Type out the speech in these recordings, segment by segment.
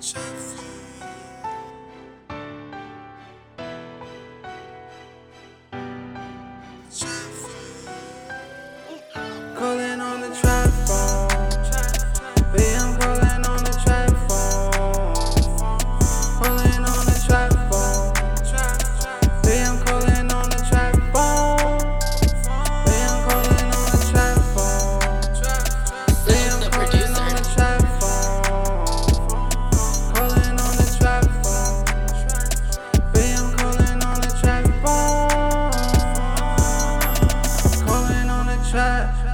Calling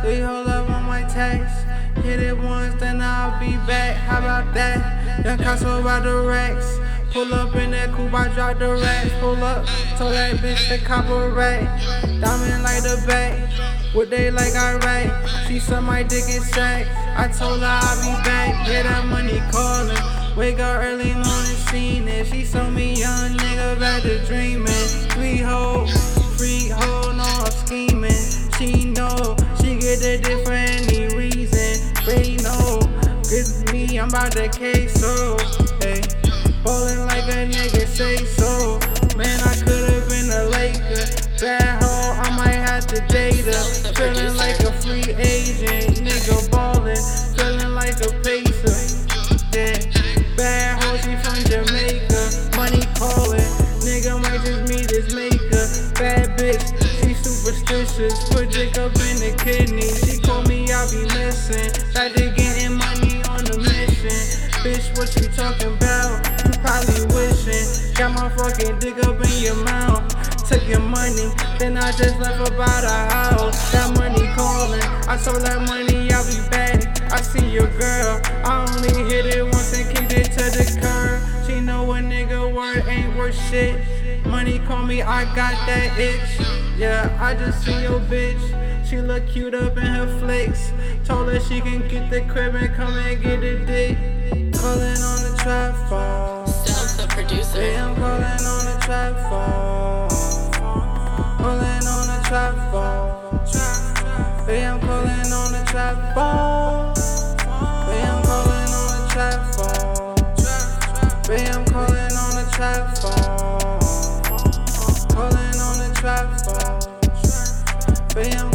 trap. They hold up on my text. Hit it once, then I'll be back. How about that? Young Castle by the racks. Pull up in that coupe, I drop the racks. Pull up, told that bitch to cop a rack. Diamond like the back. What they like, I write. She saw my dick is sack. I told her I'll be back. Yeah, that money calling. Wake up early morning, seen it. She saw me young nigga back to about to queso. Hey, ballin' like a nigga say so. Man, I could've been a Laker. Bad hoe, I might have to date her. Feeling like a free agent, nigga ballin'. Feeling like a pacer. Yeah, bad hoe, she from Jamaica. Money callin', nigga might just meet his maker. Bad bitch, she superstitious. Put what you talking about? You probably wishing. Got my fucking dick up in your mouth. Took your money, then I just left about a house. That money calling. I told that money I'll be back. I see your girl. I only hit it once and kicked it to the curb. She know a nigga word ain't worth shit. Money call me, I got that itch. Yeah, I just see your bitch. She look cute up in her flicks. Told her she can get the crib and come and get a dick calling on the trap phone. Stealth the producer. I'm calling on the trap phone. Calling on the trap phone. I'm calling on the trap phone. I'm calling on the trap phone. I'm calling on the trap phone. Calling on the trap phone. I'm